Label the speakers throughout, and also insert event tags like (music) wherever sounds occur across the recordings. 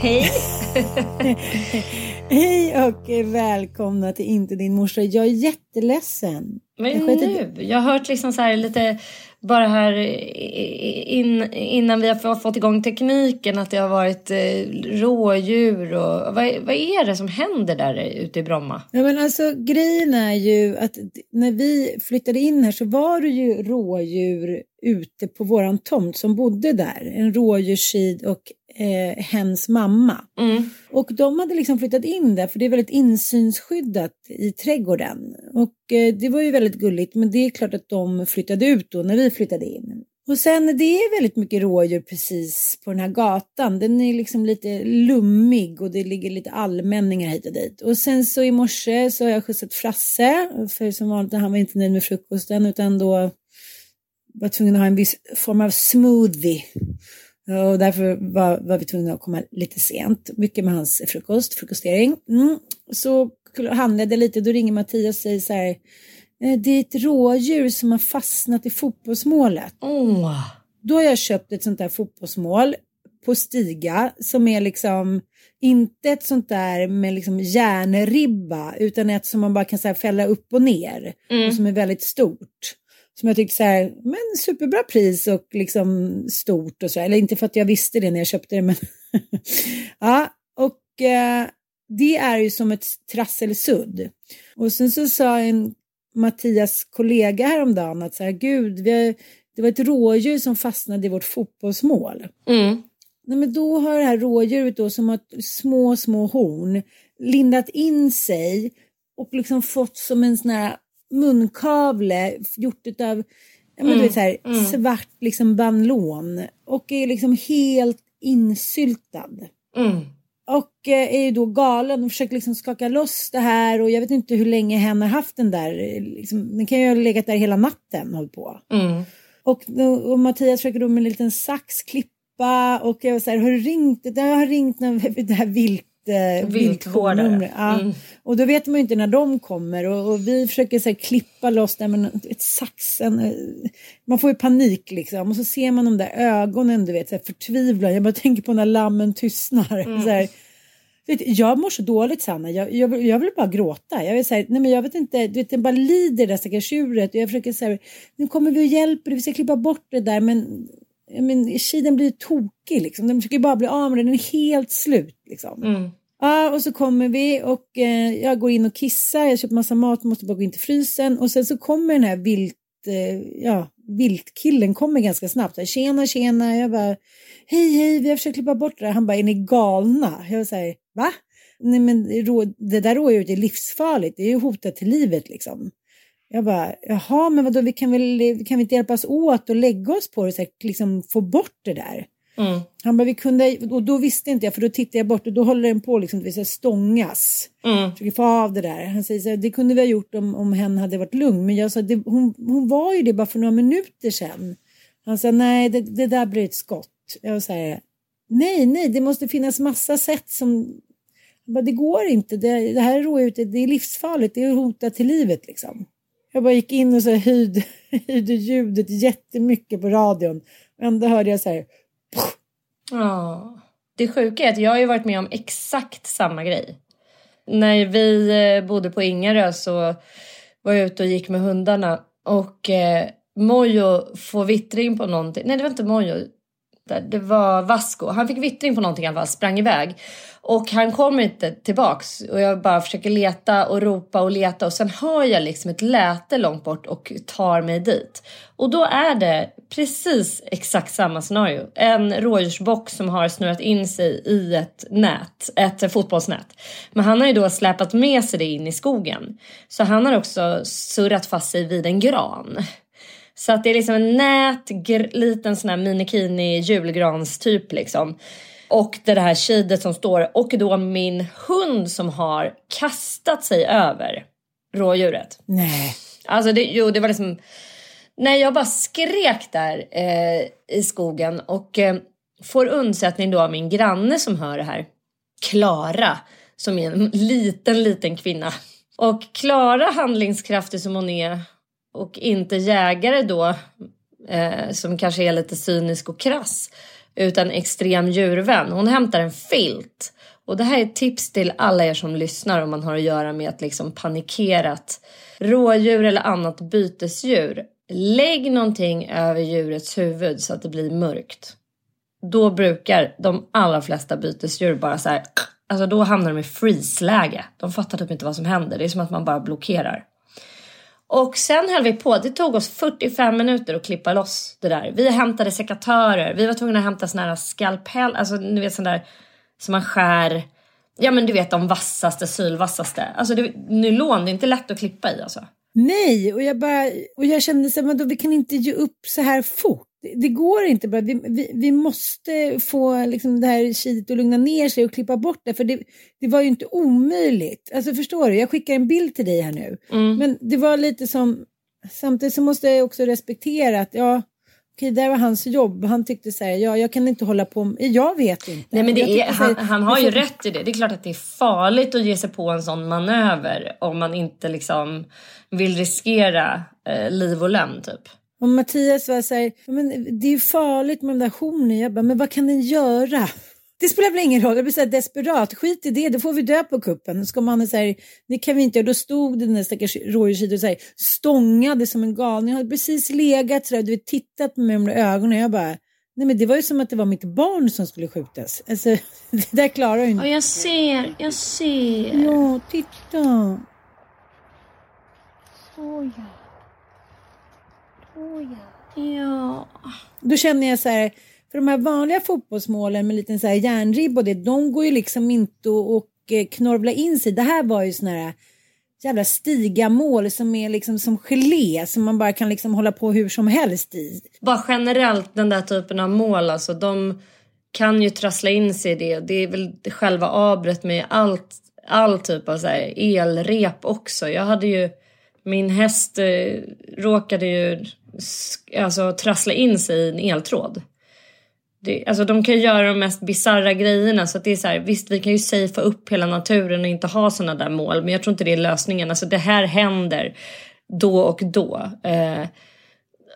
Speaker 1: Hej! (laughs) Hej och välkomna till Inte din morsa. Jag är jätteledsen.
Speaker 2: Men
Speaker 1: Jag
Speaker 2: nu? Jag har hört liksom så här lite bara här in, innan vi har fått igång tekniken att det har varit eh, rådjur och vad, vad är det som händer där ute i Bromma?
Speaker 1: Ja, men alltså, grejen är ju att när vi flyttade in här så var det ju rådjur ute på våran tomt som bodde där. En rådjursid och eh, hens mamma.
Speaker 2: Mm.
Speaker 1: Och de hade liksom flyttat in där för det är väldigt insynsskyddat i trädgården. Och eh, det var ju väldigt gulligt men det är klart att de flyttade ut då när vi flyttade in. Och sen det är väldigt mycket rådjur precis på den här gatan. Den är liksom lite lummig och det ligger lite allmänningar hit och dit. Och sen så i morse så har jag skjutsat Frasse. För som vanligt han var inte nöjd med frukosten utan då var tvungen att ha en viss form av smoothie. Och därför var, var vi tvungna att komma lite sent. Mycket med hans frukost, frukostering. Mm. Så handlade jag lite, då ringer Mattias och säger så här. "Eh, Det är ett rådjur som har fastnat i fotbollsmålet.
Speaker 2: Åh!
Speaker 1: Då har jag köpt ett sånt där fotbollsmål på Stiga som är liksom inte ett sånt där med liksom järnribba utan ett som man bara kan så här fälla upp och ner och som är väldigt stort. Som jag tyckte så här, men superbra pris och liksom stort och så. Eller inte för att jag visste det när jag köpte det men (laughs) ja och eh, det är ju som ett trasselsudd. Och sen så sa en Mattias kollega häromdagen att så här, gud, vi det var ett rådjur som fastnade i vårt fotbollsmål.
Speaker 2: Mm.
Speaker 1: Nej, men då har det här rådjuret då som har små, små horn lindat in sig och liksom fått som en sån här munkavle gjort utav ja, men du vet, så här, svart liksom banlon och är liksom helt insyltad.
Speaker 2: Mm.
Speaker 1: Och eh, är ju då galen och försöker liksom skaka loss det här och jag vet inte hur länge hen har haft den där. Liksom, den kan ju ha legat där hela natten hållit på.
Speaker 2: Mm.
Speaker 1: Och, och Mattias försöker då med en liten sax klippa och jag var så här, har du ringt? Jag har ringt när, (laughs) det här vilt, eh,
Speaker 2: Viltvårdare.
Speaker 1: Ja.
Speaker 2: Mm.
Speaker 1: Och då vet man ju inte när de kommer och, och vi försöker så här, klippa loss det med ett sax. En, eh, man får ju panik liksom och så ser man de där ögonen du vet, så här, förtvivlan. Jag bara tänker på när lammen tystnar.
Speaker 2: Mm.
Speaker 1: Så här, Vet, jag mår så dåligt Sanna, jag, jag, jag vill bara gråta. Jag vill säga, nej men jag vet inte, du vet, jag bara lider det där stackars tjuret. Jag försöker säga, nu kommer vi och hjälper dig, vi ska klippa bort det där men, men kiden blir tokig liksom. Den försöker bara bli av med det, den är helt slut liksom.
Speaker 2: Mm.
Speaker 1: Ja, och så kommer vi och eh, jag går in och kissar, jag köper massa mat, måste bara gå in till frysen och sen så kommer den här vilt, eh, ja, viltkillen kommer ganska snabbt. Här, tjena, tjena, jag bara hej, hej, vi har försökt klippa bort det där. Han bara, är ni galna? Jag säger, va? Nej, men det där rådjuret är livsfarligt, det är ju hotat till livet liksom. Jag bara, jaha, men vadå, vi kan väl, kan vi inte hjälpas åt och lägga oss på det och liksom få bort det där? Mm. Han bara, vi kunde, och då visste inte jag för då tittade jag bort och då håller den på liksom, att stångas. Mm. Försöker få av det där. Han säger så här, det kunde vi ha gjort om, om hen hade varit lugn. Men jag sa, det, hon, hon var ju det bara för några minuter sedan. Han sa, nej det, det där blir ett skott. Jag säger, nej, nej, det måste finnas massa sätt som bara, det går inte. Det, det här rådjuret det är livsfarligt. Det är hotat till livet liksom. Jag bara gick in och så höjde, höjde (laughs) ljudet jättemycket på radion. Och ändå hörde jag så här.
Speaker 2: Ja. Det sjuka är att jag har ju varit med om exakt samma grej. När vi eh, bodde på Ingarö så var jag ute och gick med hundarna och eh, Mojo får vittring på någonting. Nej, det var inte Mojo det var Vasco. Han fick vittring på någonting i alla fall, sprang iväg. Och han kommer inte tillbaks och jag bara försöker leta och ropa och leta och sen hör jag liksom ett läte långt bort och tar mig dit. Och då är det precis exakt samma scenario. En rådjursbock som har snurrat in sig i ett nät, ett fotbollsnät. Men han har ju då släpat med sig det in i skogen. Så han har också surrat fast sig vid en gran. Så att det är liksom en nät, liten sån här minikini julgranstyp liksom. Och det här kidet som står och då min hund som har kastat sig över rådjuret.
Speaker 1: Nej.
Speaker 2: Alltså det, jo, det var liksom... Nej, jag bara skrek där eh, i skogen och eh, får undsättning då av min granne som hör det här. Klara, som är en liten, liten kvinna. Och Klara, handlingskraftig som hon är, och inte jägare då eh, som kanske är lite cynisk och krass utan extrem djurvän. Hon hämtar en filt och det här är ett tips till alla er som lyssnar om man har att göra med ett liksom panikerat rådjur eller annat bytesdjur. Lägg någonting över djurets huvud så att det blir mörkt. Då brukar de allra flesta bytesdjur bara så här, alltså då hamnar de i freeze-läge. De fattar typ inte vad som händer. Det är som att man bara blockerar. Och sen höll vi på. Det tog oss 45 minuter att klippa loss det där. Vi hämtade sekatörer. Vi var tvungna att hämta såna här skalpell, alltså ni vet sån där som man skär. Ja men du vet de vassaste, sylvassaste. Alltså det, nylon, det är inte lätt att klippa i alltså.
Speaker 1: Nej, och jag, bara, och jag kände så här, vi kan inte ge upp så här fort. Det, går inte bara. Vi, vi, vi måste få liksom, det här kidet att lugna ner sig och klippa bort det. För det, det var ju inte omöjligt. Alltså förstår du? Jag skickar en bild till dig här nu. Mm. Men det var lite som... Samtidigt så måste jag också respektera att ja, okej, det var hans jobb. Han tyckte så här, ja, jag kan inte hålla på med, jag vet inte.
Speaker 2: Nej, men det är, han, han, har ju rätt i det. Det är klart att det är farligt att ge sig på en sån manöver om man inte liksom vill riskera eh, liv och lem typ.
Speaker 1: Och Mattias var så här, men det är ju farligt med de där hornen. Jag bara, men vad kan den göra? Det spelar väl ingen roll, jag blir så här desperat. Skit i det, då får vi dö på kuppen. Så man så här, det kan vi inte göra. Då stod den där stackars rådjurskidor och stångade som en galning. Jag hade precis legat så där, du vet, tittat på mig med ögonen. Jag bara, nej men det var ju som att det var mitt barn som skulle skjutas. Alltså, (laughs) det där klarar jag inte.
Speaker 2: Och jag ser, jag ser.
Speaker 1: Ja, titta.
Speaker 2: Så ja. Oh, ja. ja.
Speaker 1: Då känner jag så här, för de här vanliga fotbollsmålen med liten så här järnribb och det, de går ju liksom inte att eh, knorvla in sig. Det här var ju såna här jävla stigamål som är liksom som gelé som man bara kan liksom hålla på hur som helst i.
Speaker 2: Bara generellt den där typen av mål alltså, de kan ju trassla in sig i det. Det är väl själva abret med allt, all typ av så elrep också. Jag hade ju, min häst eh, råkade ju alltså, trassla in sig i en eltråd. Det, alltså, de kan göra de mest bizarra grejerna. Så att det är så här, visst, vi kan ju safea upp hela naturen och inte ha sådana där mål. Men jag tror inte det är lösningen. Alltså, det här händer då och då. Eh,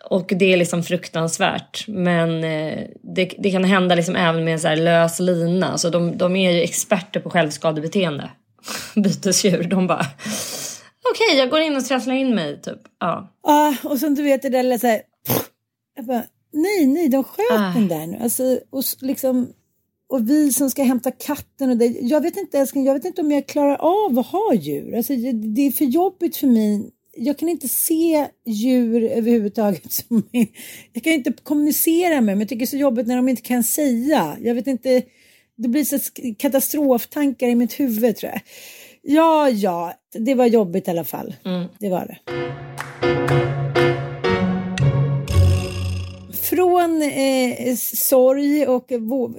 Speaker 2: och det är liksom fruktansvärt. Men eh, det, det, kan hända liksom även med en så här lös lina. Alltså de, de är ju experter på självskadebeteende. (laughs) Bytesdjur. De bara okej okay, jag går in och trasslar in mig typ. Ja.
Speaker 1: ah, och som du vet det där så här, jag bara, nej nej de sköt ah. den där nu. Alltså, och liksom och vi som ska hämta katten och det. Jag vet inte älskling, jag vet inte om jag klarar av att ha djur. Alltså, det är för jobbigt för mig. Jag kan inte se djur överhuvudtaget. (laughs) Som, jag kan inte kommunicera med dem. Jag tycker det är så jobbigt när de inte kan säga. Jag vet inte. Det blir så katastroftankar i mitt huvud tror jag. Ja, ja, det var jobbigt i alla fall. Mm. Det var det från eh, sorg och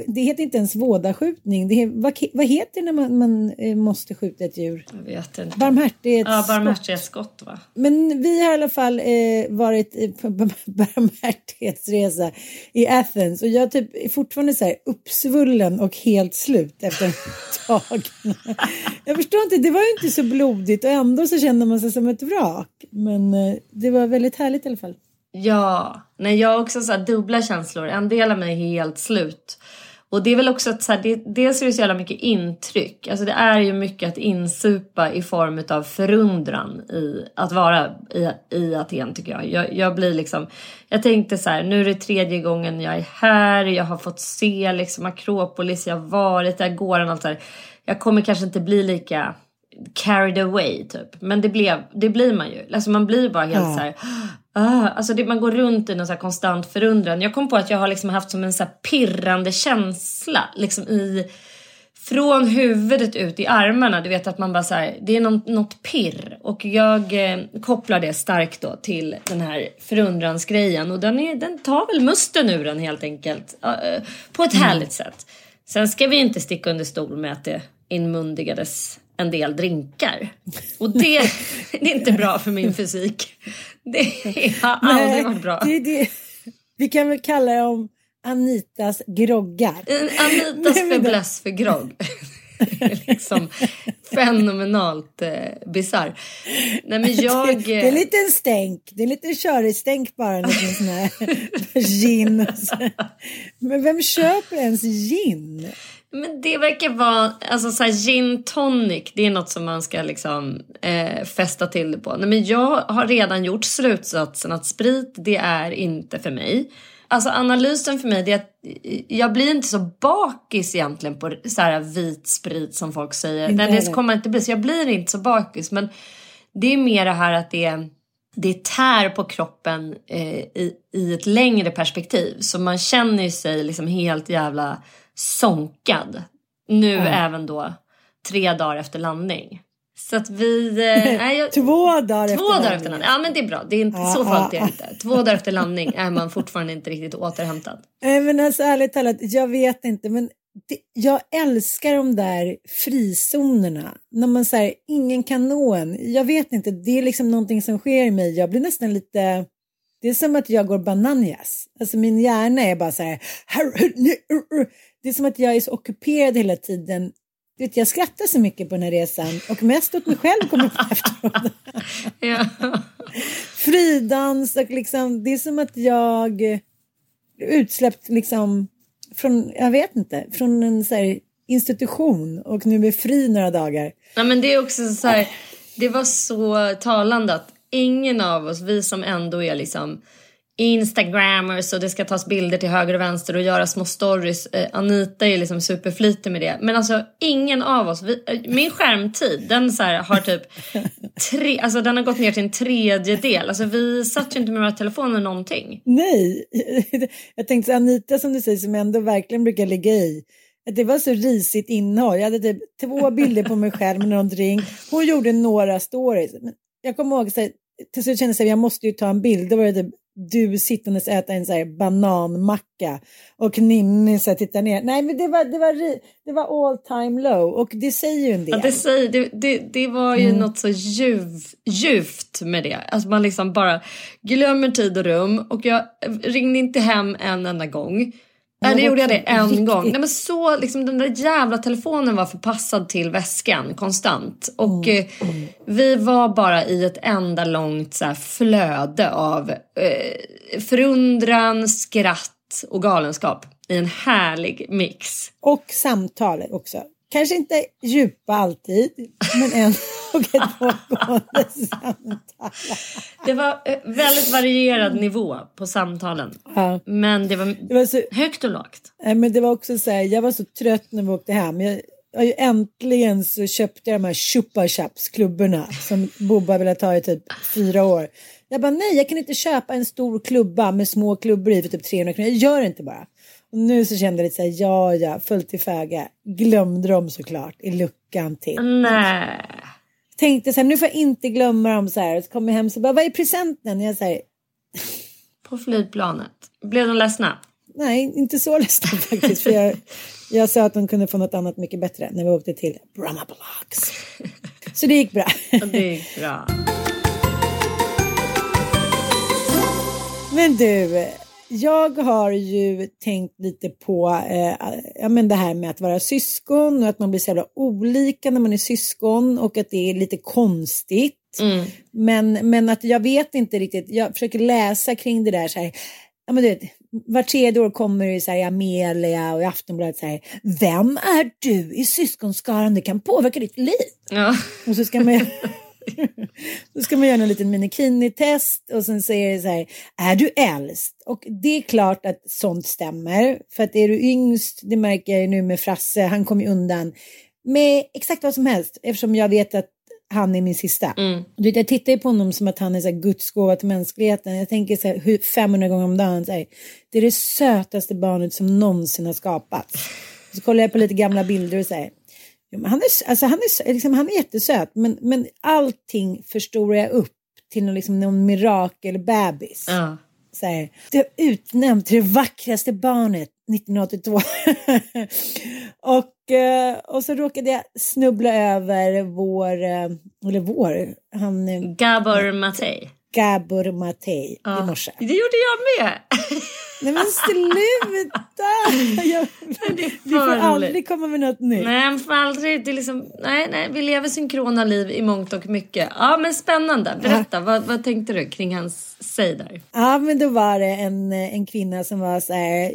Speaker 1: det heter inte ens vådaskjutning. Det, vad, vad heter det när man, man eh, måste skjuta ett djur?
Speaker 2: Jag vet inte.
Speaker 1: Barmhärtighetsskott.
Speaker 2: Ja, barmhärtighetsskott va?
Speaker 1: Men vi har i alla fall eh, varit på (laughs) barmhärtighetsresa i Athens och jag typ är fortfarande så här uppsvullen och helt slut efter ett tag. (laughs) jag förstår inte, det var ju inte så blodigt och ändå så kände man sig som ett vrak. Men eh, det var väldigt härligt i alla fall.
Speaker 2: Ja, nej jag har också så dubbla känslor. En del av mig är helt slut. Och det är väl också att så här, det, dels är det så jävla mycket intryck. Alltså det är ju mycket att insupa i form av förundran i att vara i, i Aten tycker jag. jag. Jag blir liksom, jag tänkte så här, nu är det tredje gången jag är här. Jag har fått se liksom Akropolis, jag har varit där, gården och allt så här. Jag kommer kanske inte bli lika carried away typ. Men det, blev, det blir man ju. Alltså man blir bara helt ja. så här. Ah, alltså det, man går runt i någon så konstant förundran. Jag kom på att jag har liksom haft som en så pirrande känsla liksom i från huvudet ut i armarna. Du vet att man bara så här, det är något, något pirr och jag eh, kopplar det starkt då till den här förundransgrejen och den, är, den tar väl musten ur den helt enkelt uh, på ett mm. härligt sätt. Sen ska vi inte sticka under stol med att det inmundigades en del drinkar. Och det, det är inte bra för min fysik. Det har (laughs) aldrig Nej, varit bra. Det, det,
Speaker 1: vi kan väl kalla dem Anitas groggar.
Speaker 2: Anitas (laughs) fäbless för grogg. liksom fenomenalt eh, bisarr. Nej men (laughs) jag...
Speaker 1: Det, det är en liten stänk. Det är en liten körig bara. En liten sån här gin. Men vem köper ens gin?
Speaker 2: Men det verkar vara, alltså så här, gin tonic, det är något som man ska liksom eh, fästa till det på. Nej, men jag har redan gjort slutsatsen att sprit, det är inte för mig. Alltså analysen för mig det är att jag blir inte så bakis egentligen på så här vit sprit som folk säger. Inte det kommer inte bli så jag blir inte så bakis men det är mer det här att det, det tär på kroppen eh, i, i ett längre perspektiv. Så man känner sig liksom helt jävla sonkad. Nu mm. även då tre dagar efter landning. Så att vi... Eh, (laughs) nej, jag,
Speaker 1: två dagar
Speaker 2: två efter dagar efter landning. Ja men det är bra. Det är inte, ja, så farligt ja, är det inte. Två dagar efter landning är man fortfarande inte riktigt återhämtad. (laughs)
Speaker 1: Nej men alltså ärligt talat, jag vet inte men det, jag älskar de där frizonerna. När man säger ingen kan nå en. Jag vet inte, det är liksom någonting som sker i mig. Jag blir nästan lite det är som att jag går bananas. Alltså min hjärna är bara så här. Det är som att jag är så ockuperad hela tiden. Du vet, jag skrattar så mycket på den här resan och mest åt mig själv kommer på efteråt. (laughs) ja. Fridans och liksom, det är som att jag utsläppt liksom från, jag vet inte, från en så här, institution och nu är fri några dagar.
Speaker 2: Ja men det är också så här, det var så talande att ingen av oss, vi som ändå är liksom instagrammers och det ska tas bilder till höger och vänster och göra små stories. Eh, Anita är liksom superflitig med det. Men alltså ingen av oss, vi, eh, min skärmtid den så här, har typ (laughs) tre, alltså den har gått ner till en tredjedel. Alltså vi satt ju inte med våra telefoner någonting.
Speaker 1: Nej, (laughs) jag tänkte Anita som du säger som ändå verkligen brukar ligga i. Det var så risigt innehåll. Jag hade typ två (laughs) bilder på mig själv med någon drink. Hon gjorde några stories. Jag kommer ihåg, så här, till slut kände jag att jag måste ju ta en bild. Då var det typ du sittandes äta en så här bananmacka och Ninni så här tittar ner. Nej men det var, det var, det var all time low och det säger ju en del.
Speaker 2: Ja, det, säger, det, det, det var ju mm. något så ljuv, ljuvt med det. Alltså man liksom bara glömmer tid och rum och jag ringde inte hem en enda gång. Nej, det
Speaker 1: var
Speaker 2: gjorde jag det en
Speaker 1: riktigt-
Speaker 2: gång. Nej, men så, liksom, den där jävla telefonen var förpassad till väskan konstant. Och
Speaker 1: Mm.
Speaker 2: eh, vi var bara i ett enda långt så här, flöde av eh, förundran, skratt och galenskap. I en härlig mix.
Speaker 1: Och samtal också. Kanske inte djupa alltid, men ett (laughs) pågående samtal.
Speaker 2: Det var eh, väldigt varierad nivå på samtalen.
Speaker 1: Ja.
Speaker 2: Men det var
Speaker 1: Det var, så,
Speaker 2: högt och lågt.
Speaker 1: men det var också så här, jag var så trött när vi åkte hem. Jag, jag, äntligen så köpte jag de här chupa chaps klubborna som Bobba ville ta i typ fyra år. Jag bara nej, jag kan inte köpa en stor klubba med små klubbor i för typ 300 kronor. Jag gör det inte bara. Och nu så kände jag lite så här, ja ja, fullt till föga. Glömde dem såklart i luckan till.
Speaker 2: Nej.
Speaker 1: Tänkte så här, nu får jag inte glömma dem så här. Så kom jag hem så bara, vad är presenten? Jag säger,
Speaker 2: På flygplanet. Blev de ledsna?
Speaker 1: nej, inte så ledsen (laughs) faktiskt. För jag, jag sa att de kunde få något annat mycket bättre när vi åkte till Bromma Blocks. (laughs) Så det gick bra.
Speaker 2: Det gick bra.
Speaker 1: Men du, jag har ju tänkt lite på eh, ja, men det här med att vara syskon och att man blir så jävla olika när man är syskon och att det är lite konstigt.
Speaker 2: Mm.
Speaker 1: Men, men att jag vet inte riktigt, jag försöker läsa kring det där så här. Ja, men du vet, var tredje år kommer det så här i Amelia och i Aftonbladet så här. Vem är du i syskonskaran? Det kan påverka ditt liv.
Speaker 2: Ja.
Speaker 1: Och så ska man, (laughs) (laughs) då ska man göra en liten minikini-test och sen säger det så här, är du äldst? Och det är klart att sånt stämmer. För att är du yngst, det märker jag ju nu med Frasse, han kom ju undan med exakt vad som helst eftersom jag vet att han är min sista. Du vet, jag tittar ju på honom som att han är så här Guds gåva till mänskligheten. Jag tänker så här, hur- 500 gånger om dagen, så här, det är det sötaste barnet som någonsin har skapats. Så kollar jag på lite gamla bilder och säger han, är, alltså han, är, liksom, han är jättesöt, men, men allting förstorar jag upp till någon, liksom, någon mirakelbebis.
Speaker 2: Ja.
Speaker 1: Så här, det är utnämnt till det vackraste barnet 1982. (laughs) och, eh, och så råkade jag snubbla över vår, eh, eller vår, han eh,
Speaker 2: Gabor Matej.
Speaker 1: Gabor Matej i
Speaker 2: Ja.
Speaker 1: morse.
Speaker 2: Det gjorde jag med.
Speaker 1: Nej men sluta! (laughs) Jag,
Speaker 2: Det
Speaker 1: vi får aldrig komma med något nytt.
Speaker 2: Nej, man får aldrig, det är liksom, nej, nej, vi lever synkrona liv i mångt och mycket. Ja, men spännande. Berätta, vad, vad tänkte du kring hans säg där?
Speaker 1: Ja, men då var det en, en kvinna som var så här.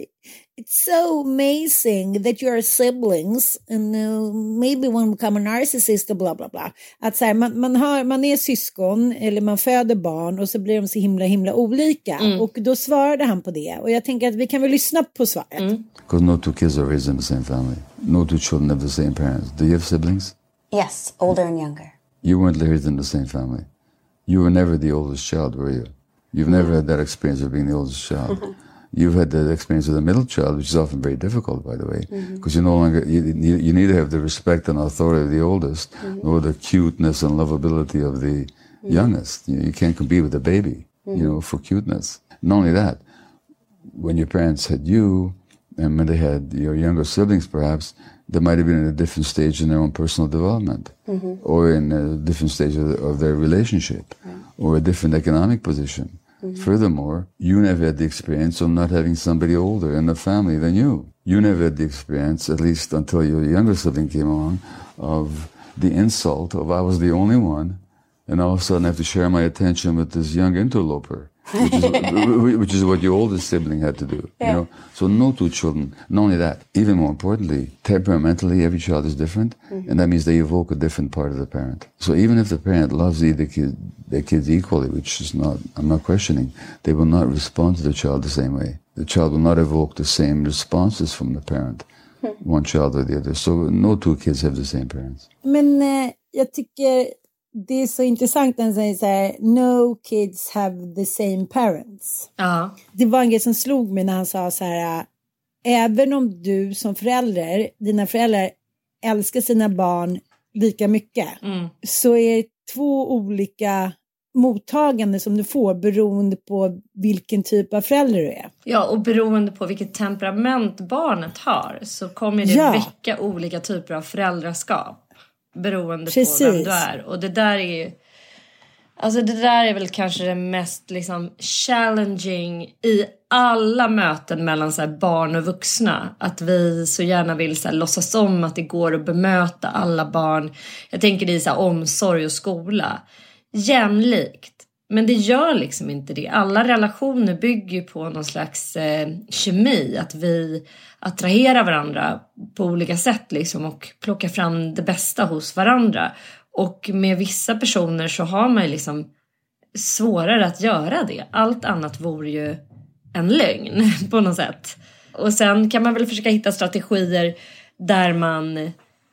Speaker 1: It's so amazing that you're siblings and uh, maybe one become a narcissist och bla bla bla. Att så här, man, man, har, man är syskon eller man föder barn och så blir de så himla himla olika. Och då svarade han på det. Och jag tänker att vi kan väl lyssna på svaret.
Speaker 3: Because no two kids are raised in the same family. No two children have the same parents. Do you have siblings?
Speaker 4: Yes, older and younger.
Speaker 3: You weren't raised in the same family. You were never the oldest child, were you? You've never had that experience of being the oldest child. (laughs) You've had that experience of the middle child, which is often very difficult, by the way, mm-hmm. because you no longer you, you, neither have the respect and authority of the oldest, mm-hmm. nor the cuteness and lovability of the mm-hmm. youngest. You, you can't compete with a baby, you know, for cuteness. Not only that, when your parents had you, and when they had your younger siblings, perhaps they might have been in a different stage in their own personal development, or in a different stage of, of their relationship, or a different economic position. Mm-hmm. Furthermore, you never had the experience of not having somebody older in the family than you. You never had the experience, at least until your younger sibling came along, of the insult of I was the only one, and all of a sudden I have to share my attention with this young interloper, which is, which is what your oldest sibling had to do. You know, so no two children. Not only that, even more importantly, temperamentally, every child is different, and that means they evoke a different part of the parent. So even if the parent loves either kid, their kids equally, which is not, I'm not questioning, they will not respond to the child the same way. The child will not evoke the same responses from the parent, one child or the other. So no two kids have the same parents.
Speaker 1: Men eh, jag tycker det är så intressant när han säger så här. No kids have the same parents.
Speaker 2: Ja.
Speaker 1: Det var en grej som slog mig när han sa så här. Även om du som förälder, dina föräldrar älskar sina barn lika mycket. Så är det två olika mottagande som du får beroende på vilken typ av förälder du är.
Speaker 2: ja, och beroende på vilket temperament barnet har så kommer det
Speaker 1: Ja.
Speaker 2: väcka olika typer av föräldraskap. Beroende på
Speaker 1: Precis.
Speaker 2: vem du är. Och det där är ju... Alltså det där är väl kanske det mest liksom challenging i alla möten mellan så barn och vuxna. Att vi så gärna vill så här, låtsas om att det går att bemöta alla barn. Jag tänker i så omsorg och skola. Jämlikt. Men det gör liksom inte det. Alla relationer bygger på någon slags eh, kemi. Att vi attraherar varandra på olika sätt liksom och plockar fram det bästa hos varandra. Och med vissa personer så har man ju liksom svårare att göra det. Allt annat vore ju en lögn (laughs) på något sätt. Och sen kan man väl försöka hitta strategier där man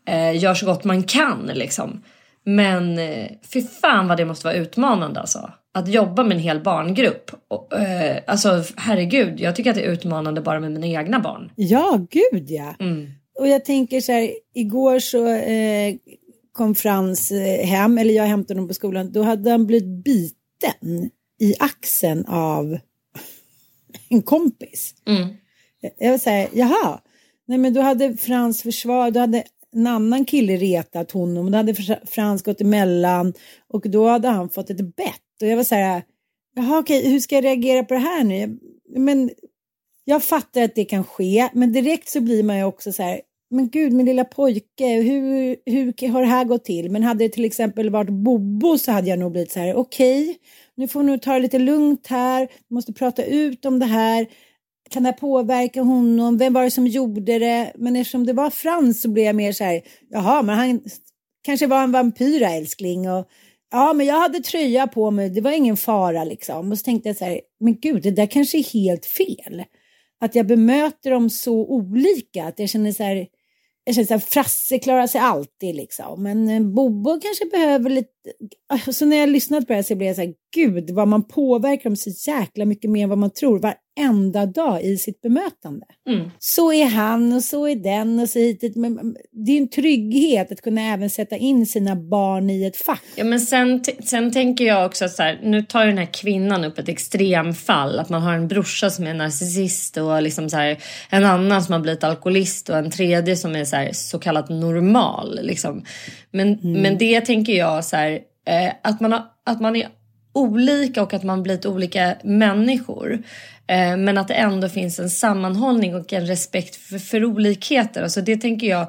Speaker 2: eh, gör så gott man kan liksom. Men eh, fy fan vad det måste vara utmanande alltså. Att jobba med en hel barngrupp. Och, eh, alltså herregud, jag tycker att det är utmanande bara med mina egna barn.
Speaker 1: Ja, gud ja.
Speaker 2: Mm.
Speaker 1: Och jag tänker så här, igår så eh, kom Frans eh, hem, eller jag hämtade honom på skolan, då hade han blivit biten i axeln av (laughs) en kompis.
Speaker 2: Mm.
Speaker 1: Jag vill säga, jaha, nej men då hade Frans försvar, då hade en annan kille retat honom, då hade Frans gått emellan och då hade han fått ett bett. Och jag var så här, jaha okej, hur ska jag reagera på det här nu? Men jag fattar att det kan ske, men direkt så blir man ju också så här, men gud min lilla pojke, hur, hur har det här gått till? Men hade det till exempel varit Bobo så hade jag nog blivit så här, okej, okay, nu får du ta det lite lugnt här, du måste prata ut om det här. Kan det här påverka honom? Vem var det som gjorde det? Men eftersom det var Frans så blev jag mer så här, jaha, men han kanske var en vampyr älskling och ja, men jag hade tröja på mig, det var ingen fara liksom. Och så tänkte jag så här, men gud, det där kanske är helt fel. Att jag bemöter dem så olika, att jag känner så här, jag känner så här, Frasse klarar sig alltid liksom. Men eh, Bobo kanske behöver lite... Så när jag lyssnat på det här så blev jag så här, gud vad man påverkar dem så jäkla mycket mer än vad man tror varenda dag i sitt bemötande.
Speaker 2: Mm.
Speaker 1: Så är han och så är den och så hit. Men det är en trygghet att kunna även sätta in sina barn i ett fack.
Speaker 2: Ja men sen, sen tänker jag också så här, nu tar ju den här kvinnan upp ett extremfall. Att man har en brorsa som är narcissist och liksom så här, en annan som har blivit alkoholist och en tredje som är så, här, så kallat normal. Liksom. Men, mm. men det tänker jag så här, eh, att, man har, att man är olika och att man blivit olika människor. Eh, men att det ändå finns en sammanhållning och en respekt för, för olikheter. Alltså det tänker jag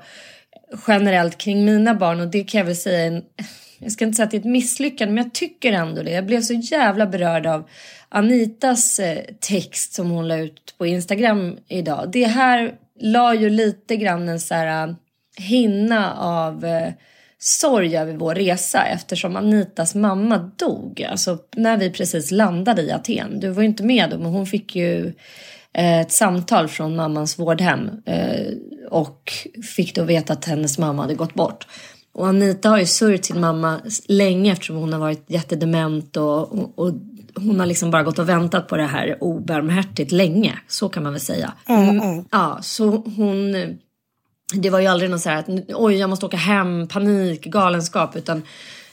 Speaker 2: generellt kring mina barn och det kan jag väl säga en, jag ska inte säga att det är ett misslyckande men jag tycker ändå det. Jag blev så jävla berörd av Anitas eh, text som hon la ut på Instagram idag. Det här la ju lite grann en så här eh, hinna av eh, sorg över vår resa eftersom Anitas mamma dog. Alltså när vi precis landade i Aten. Du var ju inte med då men hon fick ju eh, ett samtal från mammans vårdhem eh, och fick då veta att hennes mamma hade gått bort. Och Anita har ju sörjt sin mamma länge eftersom hon har varit jättedement och, och, och hon har liksom bara gått och väntat på det här obarmhärtigt länge. Så kan man väl säga.
Speaker 1: Mm, mm.
Speaker 2: Ja, så hon det var ju aldrig någon så här att oj, jag måste åka hem, panik, galenskap, utan,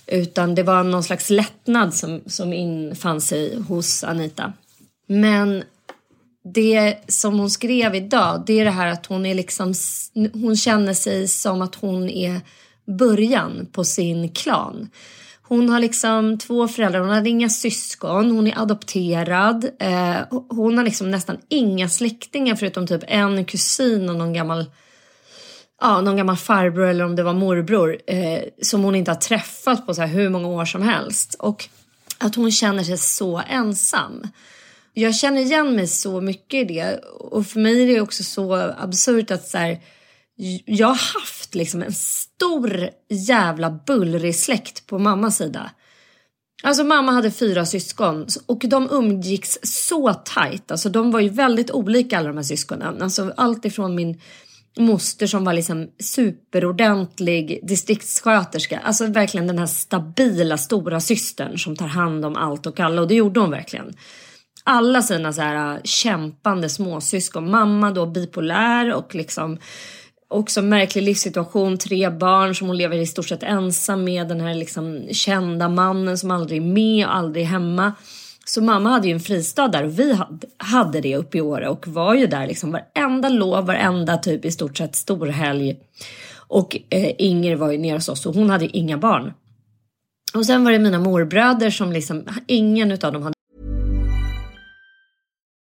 Speaker 2: utan det var någon slags lättnad som, som infann sig hos Anita. Men det som hon skrev idag, det är det här att hon är liksom, hon känner sig som att hon är början på sin klan. Hon har liksom två föräldrar, hon hade inga syskon, hon är adopterad. Eh, hon har liksom nästan inga släktingar förutom typ en kusin och någon gammal ja, någon gammal farbror eller om det var morbror eh, som hon inte har träffat på så här hur många år som helst. Och att hon känner sig så ensam. Jag känner igen mig så mycket i det och för mig är det också så absurt att så här, jag har haft liksom en stor jävla bullrig släkt på mammas sida. Alltså mamma hade fyra syskon och de umgicks så tajt. Alltså de var ju väldigt olika alla de här syskonen. Alltså allt ifrån min moster som var liksom superordentlig distriktssköterska. Alltså verkligen den här stabila stora systern som tar hand om allt och alla och det gjorde hon verkligen. Alla sina så här äh, kämpande småsyskon. Mamma då bipolär och liksom också märklig livssituation. Tre barn som hon lever i stort sett ensam med. Den här liksom kända mannen som aldrig är med och aldrig är hemma. Så mamma hade ju en fristad där och vi hade det uppe i Åre och var ju där liksom varenda lov, varenda typ i stort sett storhelg. Och eh, Inger var ju nere hos oss och hon hade ju inga barn. Och sen var det mina morbröder som liksom, ingen utav dem hade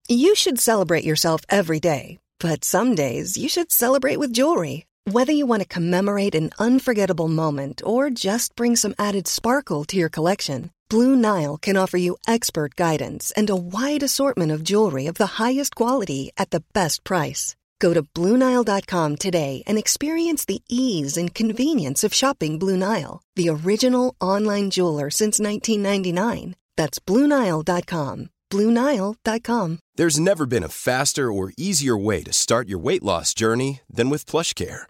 Speaker 5: You should celebrate yourself every day, but some days you should celebrate with jewelry. Whether you want to commemorate an unforgettable moment or just bring some added sparkle to your collection, Blue Nile can offer you expert guidance and a wide assortment of jewelry of the highest quality at the best price. Go to BlueNile.com today and experience the ease and convenience of shopping Blue Nile, the original online jeweler since 1999. That's BlueNile.com. BlueNile.com.
Speaker 6: There's never been a faster or easier way to start your weight loss journey than with PlushCare.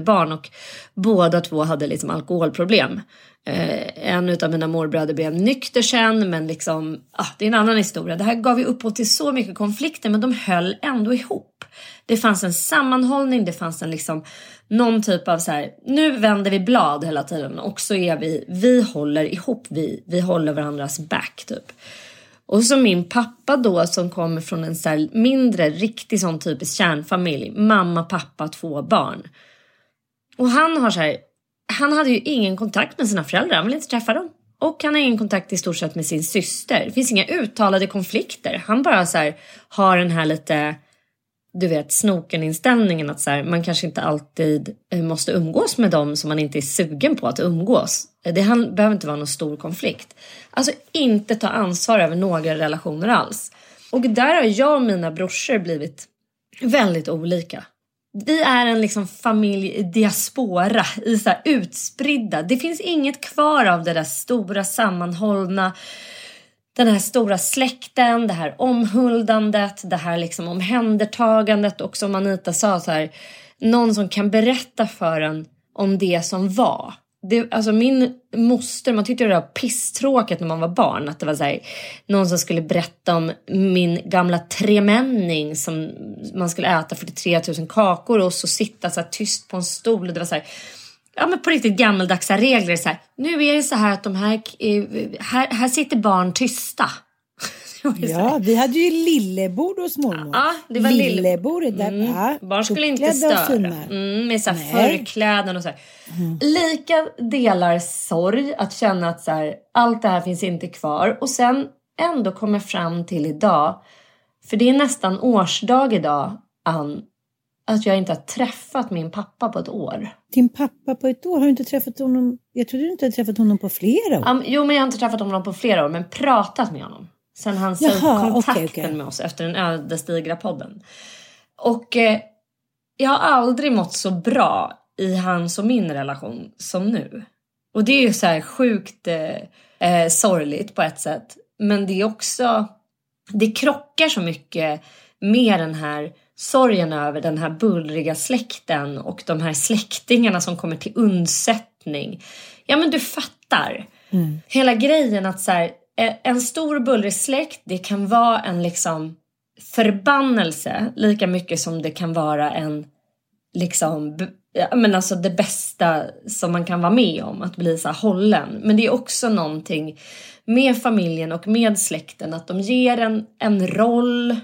Speaker 2: barn och båda två hade liksom alkoholproblem. Eh, en av mina morbröder blev nykter sen men liksom, ah, det är en annan historia. Det här gav ju upphov till så mycket konflikter men de höll ändå ihop. Det fanns en sammanhållning, det fanns en liksom någon typ av så här, nu vänder vi blad hela tiden och så är vi, vi håller ihop, vi, vi håller varandras back typ. Och så min pappa då som kommer från en så här mindre, riktig sån typisk kärnfamilj. Mamma, pappa, två barn. Och han har så här, han hade ju ingen kontakt med sina föräldrar, han vill inte träffa dem. Och han har ingen kontakt i stort sett med sin syster. Det finns inga uttalade konflikter. Han bara så här, har den här lite, du vet, snoken-inställningen att så här, man kanske inte alltid eh, måste umgås med dem som man inte är sugen på att umgås. Eh, det han, behöver inte vara någon stor konflikt. Alltså inte ta ansvar över några relationer alls. Och där har jag och mina brorsor blivit väldigt olika. Vi är en liksom familj i diaspora, i så här utspridda. Det finns inget kvar av det där stora sammanhållna, den här stora släkten, det här omhuldandet, det här liksom omhändertagandet och som Anita sa så här, någon som kan berätta för en om det som var. Det, alltså min moster, man tyckte det var pisstråkigt när man var barn. Att det var så här, någon som skulle berätta om min gamla tremänning som man skulle äta 43 000 kakor och så sitta så här tyst på en stol. Och det var så här, ja men på riktigt gammaldagsa regler. Så här, nu är det så här att de här, eh, här, här sitter barn tysta. (laughs)
Speaker 1: Ja, vi hade ju lillebord hos mormor.
Speaker 2: Ja, det var
Speaker 1: lillebord. Där,
Speaker 2: Mm.
Speaker 1: ja,
Speaker 2: Barn skulle inte störa. Mm, med så här
Speaker 1: Nej.
Speaker 2: förkläden och så här. Lika delar sorg att känna att så här, allt det här finns inte kvar. Och sen ändå komma fram till idag. För det är nästan årsdag idag, Ann. Att jag inte har träffat min pappa på ett år.
Speaker 1: Din pappa på ett år, har du inte träffat honom? Jag trodde du inte hade träffat honom på flera år.
Speaker 2: Um, jo, men jag har inte träffat honom på flera år, men pratat med honom. Sen han sa upp kontakten
Speaker 1: okej, okej.
Speaker 2: med oss efter den ödesdigra podden. Och eh, jag har aldrig mått så bra i hans och min relation som nu. Och det är ju så här sjukt eh, eh, sorgligt på ett sätt. Men det är också, det krockar så mycket med den här sorgen över den här bullriga släkten och de här släktingarna som kommer till undsättning. Ja men du fattar. Hela grejen att så här, Eh, en stor bullrig släkt, det kan vara en liksom förbannelse lika mycket som det kan vara en liksom men alltså det bästa som man kan vara med om, att bli så här hållen. Men det är också någonting med familjen och med släkten, att de ger en, en roll,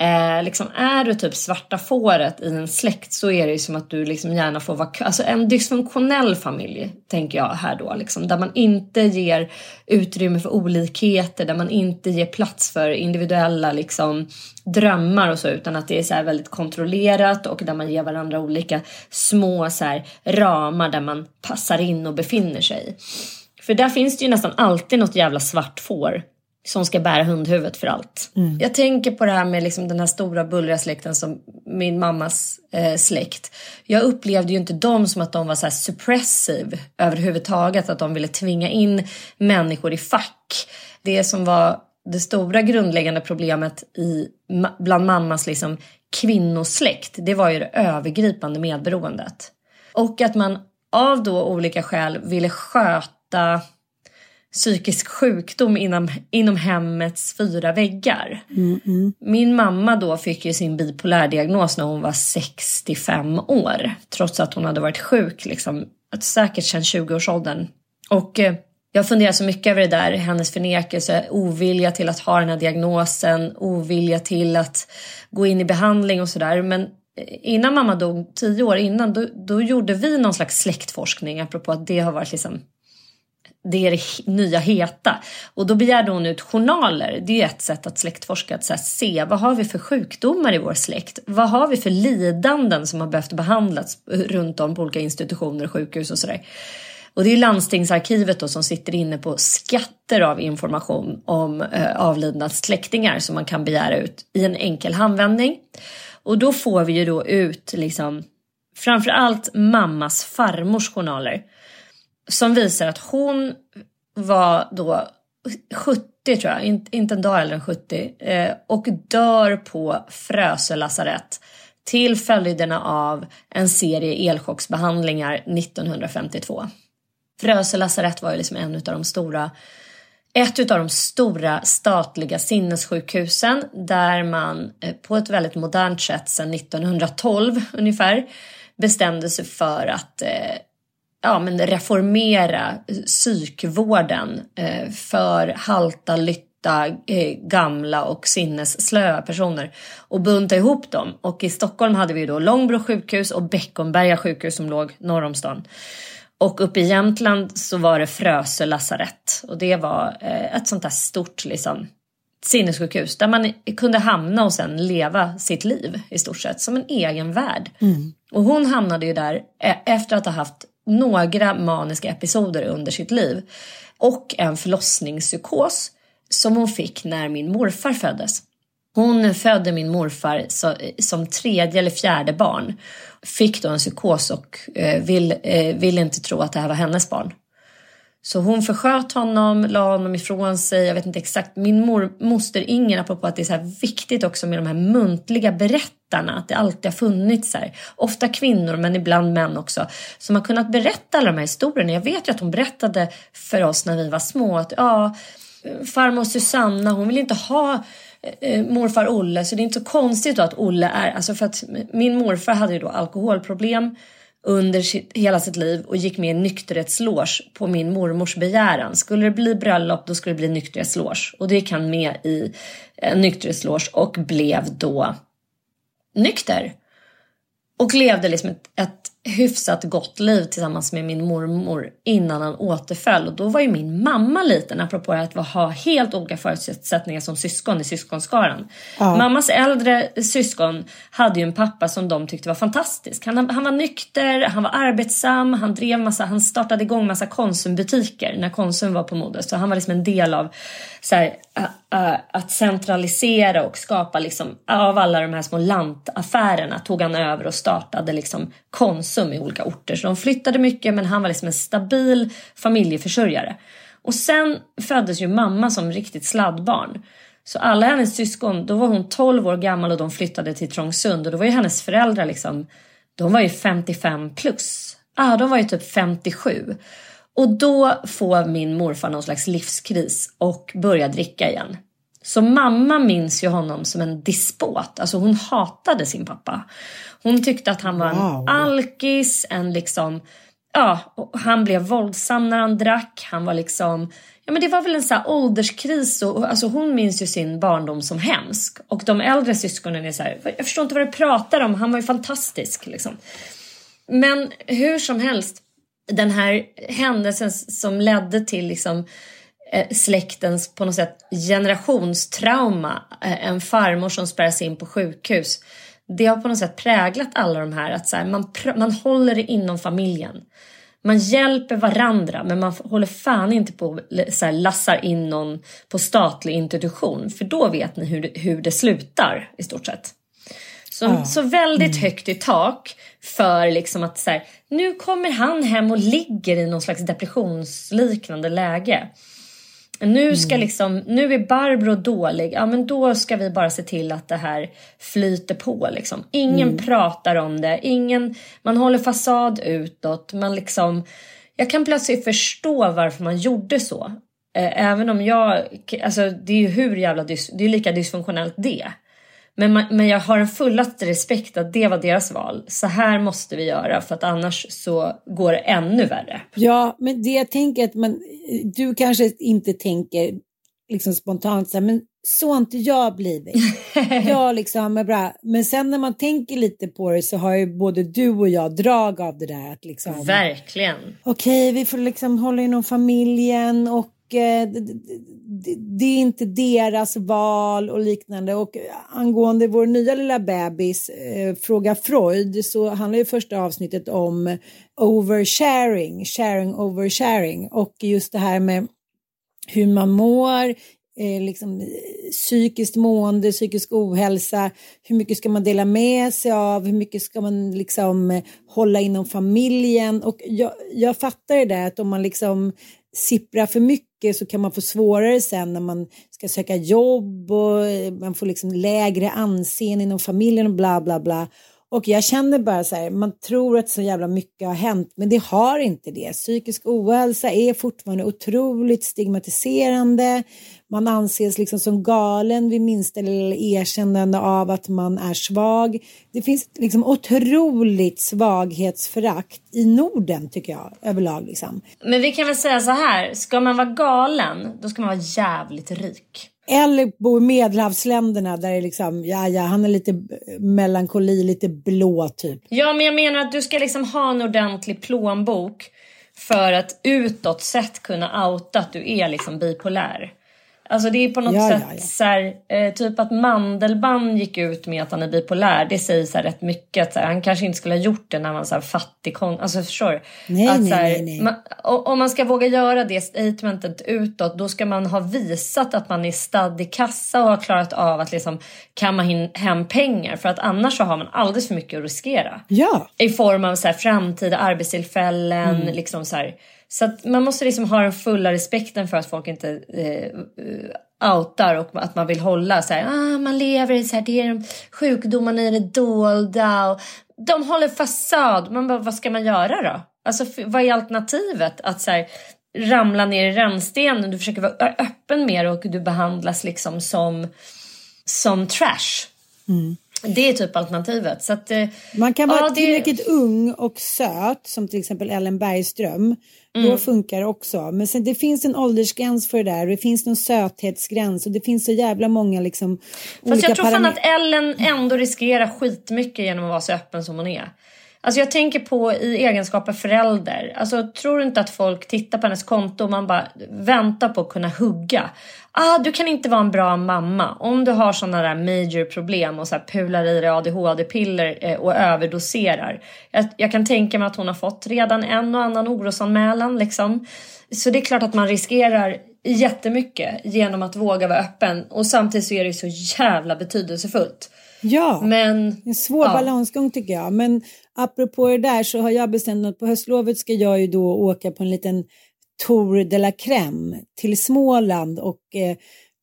Speaker 2: Eh, liksom är du typ svarta fåret i en släkt så är det ju som att du liksom gärna får vara Alltså en dysfunktionell familj tänker jag här då. Liksom, där man inte ger utrymme för olikheter, där man inte ger plats för individuella liksom, drömmar och så utan att det är så väldigt kontrollerat och där man ger varandra olika små så här, ramar där man passar in och befinner sig. För där finns det ju nästan alltid något jävla svart får som ska bära hundhuvudet för allt. Mm. Jag tänker på det här med liksom den här stora bullriga släkten som min mammas eh, släkt. Jag upplevde ju inte dem som att de var så här suppressive överhuvudtaget, att de ville tvinga in människor i fack. Det som var det stora grundläggande problemet i, bland mammas liksom kvinnosläkt, det var ju det övergripande medberoendet. Och att man av då olika skäl ville sköta psykisk sjukdom inom, inom hemmets fyra väggar.
Speaker 1: Mm, mm.
Speaker 2: Min mamma då fick ju sin bipolärdiagnos när hon var 65 år. Trots att hon hade varit sjuk liksom, säkert sedan 20-årsåldern. Och eh, jag funderar så mycket över det där, hennes förnekelse, ovilja till att ha den här diagnosen, ovilja till att gå in i behandling och sådär. Men eh, innan mamma dog, tio år innan, då, då gjorde vi någon slags släktforskning apropå att det har varit liksom det är det nya heta. Och då begärde hon ut journaler. Det är ett sätt att släktforska, att här, se vad har vi för sjukdomar i vår släkt? Vad har vi för lidanden som har behövt behandlas eh, runt om på olika institutioner, sjukhus och sådär. Och det är landstingsarkivet då som sitter inne på skatter av information om eh, avlidna släktingar som man kan begära ut i en enkel handvändning. Och då får vi ju då ut liksom framförallt mammas farmors journaler som visar att hon var då 70 tror jag, inte en dag äldre än 70 eh, och dör på Frösö lasarett till följderna av en serie elchocksbehandlingar 1952. Frösö lasarett var ju liksom en av de stora ett av de stora statliga sinnessjukhusen där man eh, på ett väldigt modernt sätt sedan 1912 ungefär bestämde sig för att eh, ja, men reformera psykvården eh, för halta, lytta, eh, gamla och sinnesslöa personer och bunta ihop dem. Och i Stockholm hade vi då Långbro sjukhus och Beckomberga sjukhus som låg norr om stan. Och uppe i Jämtland så var det Frösö lasarett och det var eh, ett sånt där stort liksom sinnessjukhus där man kunde hamna och sen leva sitt liv i stort sett som en egen värld.
Speaker 1: Mm.
Speaker 2: Och hon hamnade ju där efter att ha haft några maniska episoder under sitt liv och en förlossningspsykos som hon fick när min morfar föddes. Hon födde min morfar som tredje eller fjärde barn. Fick då en psykos och eh, vill, eh, vill inte tro att det här var hennes barn. Så hon försköt honom, la honom ifrån sig. Jag vet inte exakt. Min mor, moster Inger, apropå att det är så här viktigt också med de här muntliga berättarna. Att det alltid har funnits så här, ofta kvinnor men ibland män också. Som har kunnat berätta alla de här historierna. Jag vet ju att hon berättade för oss när vi var små att ja, farmor Susanna hon vill inte ha eh, morfar Olle så det är inte så konstigt då att Olle är, alltså för att min morfar hade ju då alkoholproblem under sitt, hela sitt liv och gick med i nykterhetsloge på min mormors begäran. Skulle det bli bröllop då skulle det bli nykterhetsloge och det gick han med i eh, nykterhetsloge och blev då nykter. Och levde liksom ett, ett hyfsat gott liv tillsammans med min mormor innan han återföll. Och då var ju min mamma liten, apropå att ha helt olika förutsättningar som syskon i syskonskaran. Ja. Mammas äldre syskon hade ju en pappa som de tyckte var fantastisk. Han, han var nykter, han var arbetsam, han drev massa, han startade igång massa Konsumbutiker när Konsum var på modet. Så han var liksom en del av så här, Eh, att centralisera och skapa liksom av alla de här små lantaffärerna tog han över och startade liksom Konsum i olika orter. Så de flyttade mycket men han var liksom en stabil familjeförsörjare. Och sen föddes ju mamma som riktigt sladdbarn. Så alla hennes syskon, då var hon 12 år gammal och de flyttade till Trångsund och då var ju hennes föräldrar liksom, de var ju 55 plus. Ja, ah, de var ju typ 57. Och då får min morfar någon slags livskris och börjar dricka igen. Så mamma minns ju honom som en dispot. Alltså hon hatade sin pappa. Hon tyckte att han var
Speaker 1: Wow.
Speaker 2: en alkis, en liksom... Ja, han blev våldsam när han drack. Han var liksom... Ja men det var väl en sån här ålderskris. Och, alltså hon minns ju sin barndom som hemsk. Och de äldre syskonen är så här, jag förstår inte vad du pratar om. Han var ju fantastisk liksom. Men hur som helst, den här händelsen som ledde till liksom släktens på något sätt generationstrauma, eh, en farmor som spärras in på sjukhus. Det har på något sätt präglat alla de här att så här, man, man håller det inom familjen. Man hjälper varandra men man håller fan inte på så här, lassar in någon på statlig institution för då vet ni hur det, hur det slutar i stort sett. Så,
Speaker 1: Ja.
Speaker 2: så väldigt högt i tak för liksom att så här, nu kommer han hem och ligger i någon slags depressionsliknande läge. Nu ska liksom, nu är Barbro dålig, ja men då ska vi bara se till att det här flyter på liksom. Ingen pratar om det, ingen, man håller fasad utåt, man liksom, jag kan plötsligt förstå varför man gjorde så. Eh, Även om jag, alltså det är ju hur jävla, dys, det är lika dysfunktionellt det. Men, man, men jag har en fullaste respekt att det var deras val. Så här måste vi göra för att annars så går det ännu värre.
Speaker 1: Ja, men det jag tänker att man, du kanske inte tänker liksom spontant så här, men så har inte jag blivit. (laughs) jag liksom är bra. Men sen när man tänker lite på det så har ju både du och jag drag av det där att liksom.
Speaker 2: Verkligen.
Speaker 1: Okej, vi får liksom hålla inom familjen och Eh, det, det, är inte deras val och liknande. Och angående vår nya lilla bebis, eh, Fråga Freud, så handlar ju första avsnittet om oversharing, sharing oversharing. Och just det här med hur man mår, eh, liksom, psykiskt mående, psykisk ohälsa, hur mycket ska man dela med sig av, hur mycket ska man liksom hålla inom familjen? Och jag, jag fattar det där att om man liksom sipprar för mycket så kan man få svårare sen när man ska söka jobb och eh, man får liksom lägre anseende inom familjen och bla bla bla. Och jag känner bara så här, man tror att så jävla mycket har hänt, men det har inte det. Psykisk ohälsa är fortfarande otroligt stigmatiserande. Man anses liksom som galen vid minsta lilla erkännande av att man är svag. Det finns liksom otroligt svaghetsförakt i Norden tycker jag överlag liksom.
Speaker 2: Men vi kan väl säga så här, ska man vara galen, då ska man vara jävligt rik.
Speaker 1: Eller bo i medelhavsländerna där det är liksom, ja ja, han är lite melankoli, lite blå typ.
Speaker 2: Ja, men jag menar att du ska liksom ha en ordentlig plånbok för att utåt sett kunna outa att du är liksom bipolär. Alltså det är på något
Speaker 1: Ja,
Speaker 2: sätt
Speaker 1: ja, ja.
Speaker 2: så här, eh, typ att Mandelmann gick ut med att han är bipolär. Det säger så här rätt mycket. Att så här, han kanske inte skulle ha gjort det när han var fattig. Alltså förstår du?
Speaker 1: Nej,
Speaker 2: att,
Speaker 1: nej,
Speaker 2: här,
Speaker 1: nej, nej.
Speaker 2: Man, om man ska våga göra det statementet utåt då ska man ha visat att man är stadd i kassa och har klarat av att liksom kamma hem pengar. För att annars så har man alldeles för mycket att riskera.
Speaker 1: Ja,
Speaker 2: I form av så här, framtida arbetstillfällen.
Speaker 1: Mm.
Speaker 2: Liksom så, här. Så att man måste liksom ha den fulla respekten för att folk inte eh, outar och att man vill hålla så här, ah, man lever i så här, det är sjukdomarna i det dolda och de håller fasad. Man bara, vad ska man göra då? Alltså vad är alternativet? Att så här, ramla ner i rännstenen, du försöker vara öppen mer och du behandlas liksom som, som trash. Det är typ alternativet. Så att, eh,
Speaker 1: man kan vara
Speaker 2: ja, det-
Speaker 1: tillräckligt ung och söt som till exempel Ellen Bergström.
Speaker 2: Mm.
Speaker 1: Då funkar det också. Men sen det finns en åldersgräns för det där och det finns någon söthetsgräns och det finns så jävla många liksom
Speaker 2: Fast
Speaker 1: olika
Speaker 2: jag tror fan att Ellen ändå riskerar skitmycket genom att vara så öppen som hon är. Alltså jag tänker på i egenskap av förälder. Alltså tror du inte att folk tittar på hennes konto och man bara väntar på att kunna hugga? Ah, du kan inte vara en bra mamma om du har sådana där major problem och så här pular i dig ADHD-piller eh, och överdoserar. Jag, jag kan tänka mig att hon har fått redan en och annan orosanmälan liksom. Så det är klart att man riskerar jättemycket genom att våga vara öppen och samtidigt så är det så jävla betydelsefullt.
Speaker 1: Ja,
Speaker 2: Men
Speaker 1: en svår
Speaker 2: ja.
Speaker 1: balansgång tycker jag. Men apropå det där så har jag bestämt mig att på höstlovet ska jag ju då åka på en liten Tour de la Crème till Småland och eh,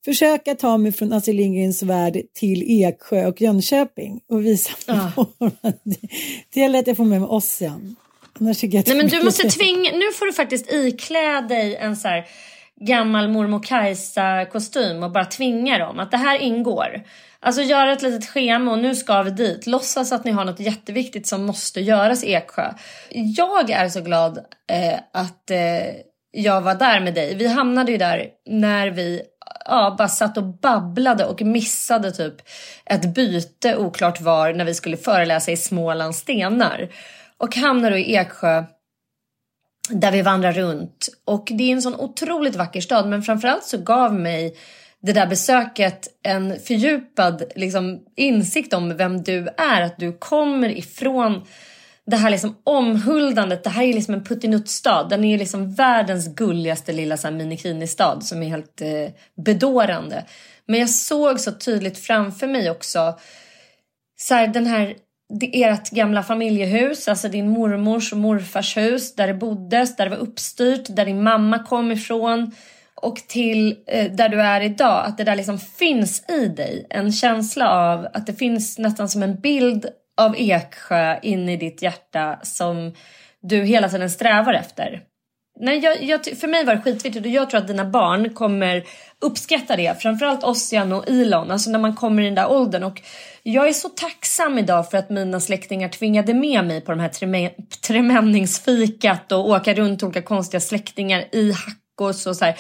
Speaker 1: försöka ta mig från Astrid Lindgrens värld till Eksjö och Jönköping och visa (laughs) på det. Gäller att jag får med mig Ossian. Annars tycker jag
Speaker 2: Nej men du måste tvinga, nu får du faktiskt iklä dig en så här gammal mormor Kajsa kostym och bara tvinga dem att det här ingår. Alltså göra ett litet schema och nu ska vi dit. Låtsas att ni har något jätteviktigt som måste göras i Eksjö. Jag är så glad eh, att eh, jag var där med dig. Vi hamnade ju där när vi ja, bara satt och babblade och missade typ ett byte, oklart var, när vi skulle föreläsa i Smålands stenar. Och hamnade då i Eksjö där vi vandrar runt. Och det är en sån otroligt vacker stad men framförallt så gav mig det där besöket en fördjupad liksom, insikt om vem du är. Att du kommer ifrån det här liksom omhuldandet. Det här är liksom en puttinuttstad. Den är liksom världens gulligaste lilla minikini-stad som är helt eh, bedårande. Men jag såg så tydligt framför mig också så här, den här ert gamla familjehus, alltså din mormors och morfars hus där det boddes, där det var uppstyrt, där din mamma kom ifrån och till eh, där du är idag. Att det där liksom finns i dig. En känsla av att det finns nästan som en bild av Eksjö in i ditt hjärta som du hela tiden strävar efter. Nej, jag, jag, för mig var det skitviktigt och jag tror att dina barn kommer uppskatta det. Framförallt Ossian och Ilon, alltså när man kommer i den där åldern. Och jag är så tacksam idag för att mina släktingar tvingade med mig på de här tremänningsfikat och åka runt till olika konstiga släktingar i hackos och så här.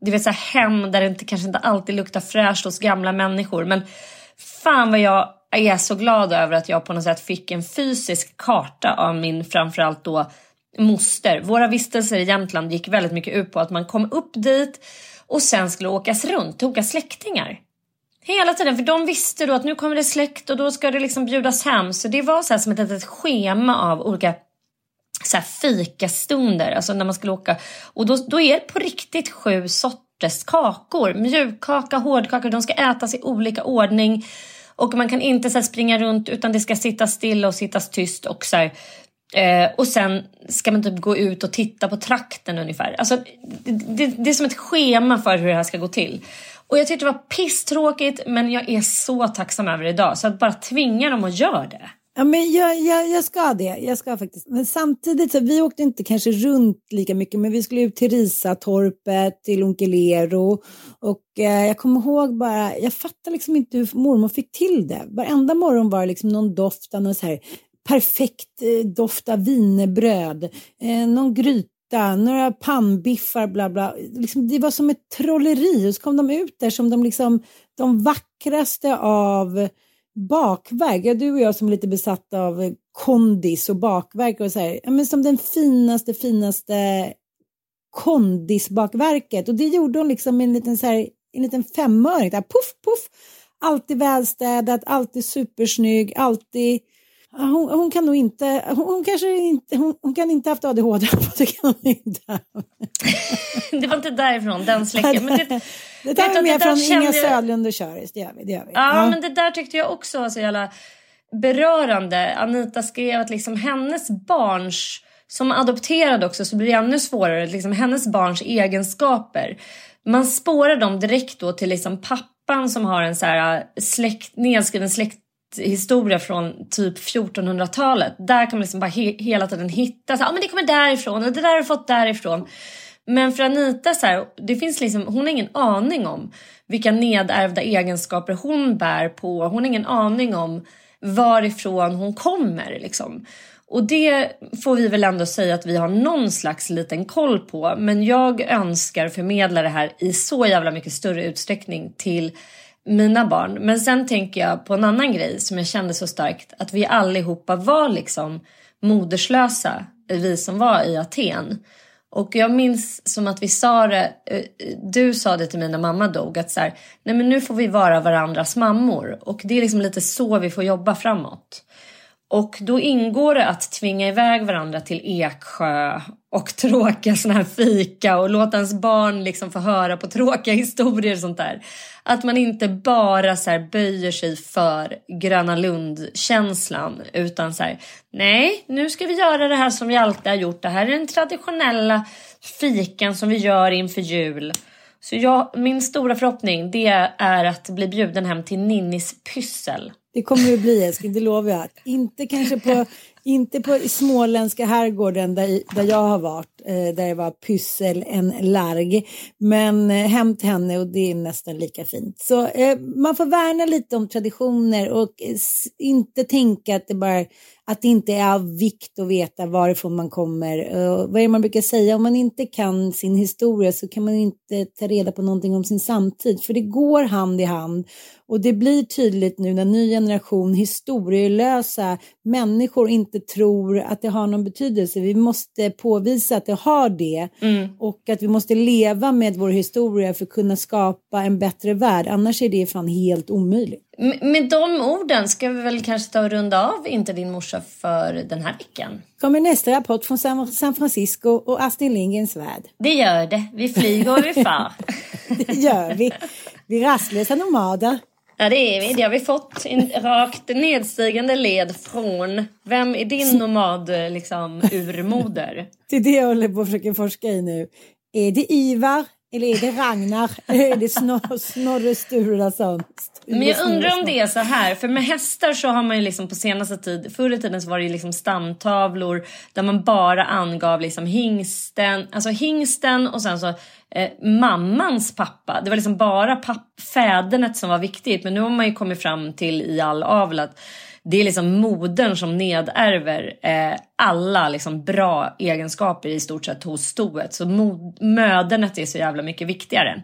Speaker 2: Det vill säga hem där det inte, kanske inte alltid luktar fräscht hos gamla människor. Men fan vad jag är så glad över att jag på något sätt fick en fysisk karta av min framförallt då moster. Våra vistelser i Jämtland gick väldigt mycket ut på att man kom upp dit och sen skulle åkas runt till olika släktingar. Hela tiden, för de visste då att nu kommer det släkt och då ska det liksom bjudas hem. Så det var så som ett litet schema av olika så här fikastunder, alltså när man skulle åka. Och då, då är det på riktigt sju sorters kakor. Mjukkaka, hårdkaka, de ska ätas i olika ordning. Och man kan inte så springa runt utan det ska sitta stilla och sittas tyst och så här, eh, och sen ska man typ gå ut och titta på trakten ungefär. Alltså, det, det, det, är som ett schema för hur det här ska gå till. Och jag tyckte det var pisstråkigt men jag är så tacksam över det idag. Så att bara tvinga dem att göra det.
Speaker 1: Ja, men jag, jag, jag ska det. Jag ska faktiskt. Men samtidigt, så vi åkte inte kanske runt lika mycket, men vi skulle ut till Risatorpet, till Onkelero. Och eh, jag kommer ihåg bara, jag fattar liksom inte hur mormor fick till det. Varenda morgon var det liksom någon doft av någon så här perfekt eh, doft av vinerbröd, eh, någon gryta, några pannbiffar, bla bla. Liksom, det var som ett trolleri och så kom de ut där som de, liksom, de vackraste av bakverk. Ja, du och jag som är lite besatta av kondis och bakverk och så här. Ja, men som den finaste, finaste kondisbakverket. Och det gjorde hon liksom med en liten, så här, en liten femöring. Där, puff, puff. Alltid välstädat, alltid supersnygg, alltid hon, hon, kan nog inte, hon, hon kanske inte, hon, hon, kan inte haft ADHD, (laughs) det kan hon inte. (laughs)
Speaker 2: det var inte därifrån, den släcken. Men
Speaker 1: det, (laughs) det tar vi med från Inga Södlund och Köris, det gör vi. Det gör vi.
Speaker 2: Ja, ja, men det där tyckte jag också var så jävla berörande. Anita skrev att liksom hennes barns, som adopterad också så blir det ännu svårare, liksom hennes barns egenskaper. Man spårar dem direkt då till liksom pappan som har en så här släkt, nedskriven släkt historia från typ 1400-talet. Där kan man liksom bara he hela tiden hitta, ja ah, men det kommer därifrån och det där har du fått därifrån. Men för Anita, så här, det finns liksom, hon har ingen aning om vilka nedärvda egenskaper hon bär på. Hon har ingen aning om varifrån hon kommer. Liksom. Och det får vi väl ändå säga att vi har någon slags liten koll på. Men jag önskar förmedla det här i så jävla mycket större utsträckning till mina barn. Men sen tänker jag på en annan grej som jag kände så starkt. Att vi allihopa var liksom moderslösa, vi som var i Aten. Och jag minns som att vi sa det, eh, du sa det till mig när mamma dog, att så här, nej men nu får vi vara varandras mammor. Och det är liksom lite så vi får jobba framåt. Och då ingår det att tvinga iväg varandra till Eksjö och (laughs) tråkiga sådana här fika och låta ens barn liksom få höra på tråkiga historier och sånt där. Att man inte bara så böjer sig för Gröna Lund-känslan utan så här, nej, nu ska vi göra det här som vi alltid har gjort. Det här är den traditionella fikan som vi gör inför jul. Så jag, min stora förhoppning det är att bli bjuden hem till Ninnis pyssel
Speaker 1: det kommer det bli älskling, det lovar jag. Inte kanske på, inte på småländska herrgården där, där jag har varit, eh, där det var pyssel en larg. Men eh, hem till henne och det är nästan lika fint. Så eh, man får värna lite om traditioner och eh, inte tänka att det bara att det inte är av vikt att veta varifrån man kommer. Uh, vad är det man brukar säga? Om man inte kan sin historia så kan man inte ta reda på någonting om sin samtid. För det går hand i hand. Och det blir tydligt nu när ny generation historielösa människor inte tror att det har någon betydelse. Vi måste påvisa att det har det. Mm. Och att vi måste leva med vår historia för att kunna skapa en bättre värld. Annars är det fan helt omöjligt.
Speaker 2: Med de orden ska vi väl kanske ta och runda av Inte din morsa för den här veckan.
Speaker 1: Kommer nästa rapport från San Francisco och Astrid Lindgrens värld.
Speaker 2: Det gör det. Vi flyger och vi far. (laughs)
Speaker 1: det gör vi. Vi rastlösa nomader.
Speaker 2: Ja det är vi. Det har vi fått en rakt nedstigande led från. Vem är din nomad liksom urmoder? (laughs)
Speaker 1: det är det jag håller på att försöka forska i nu. Är det Ivar eller är det Ragnar? (laughs) är det Snor Snorre Sturlason?
Speaker 2: Men jag undrar om det är så här, för med hästar så har man ju liksom på senaste tid, förr i tiden så var det ju liksom stamtavlor där man bara angav liksom hingsten, alltså hingsten och sen så eh, mammans pappa. Det var liksom bara papp, fädernet som var viktigt, men nu har man ju kommit fram till i all avel att det är liksom modern som nedärver eh, alla liksom bra egenskaper i stort sett hos stoet. Så mödernet är så jävla mycket viktigare.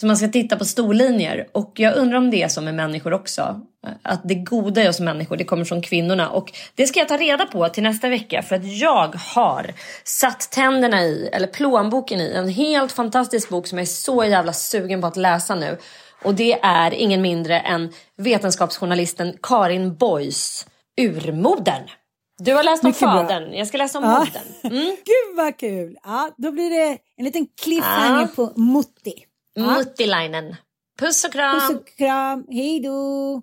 Speaker 2: Så man ska titta på storlinjer och jag undrar om det är så med människor också. Att det goda i oss människor det kommer från kvinnorna och det ska jag ta reda på till nästa vecka för att jag har satt tänderna i, eller plånboken i, en helt fantastisk bok som jag är så jävla sugen på att läsa nu. Och det är ingen mindre än vetenskapsjournalisten Karin Boys Urmodern. Du har läst om Mycket fadern, bra. jag ska läsa om ja. modern.
Speaker 1: Mm. (laughs) Gud vad kul! Ja, då blir det en liten cliffhanger ja. på Mutti.
Speaker 2: Muttilainen. Puss och kram!
Speaker 1: Puss och kram, hej då!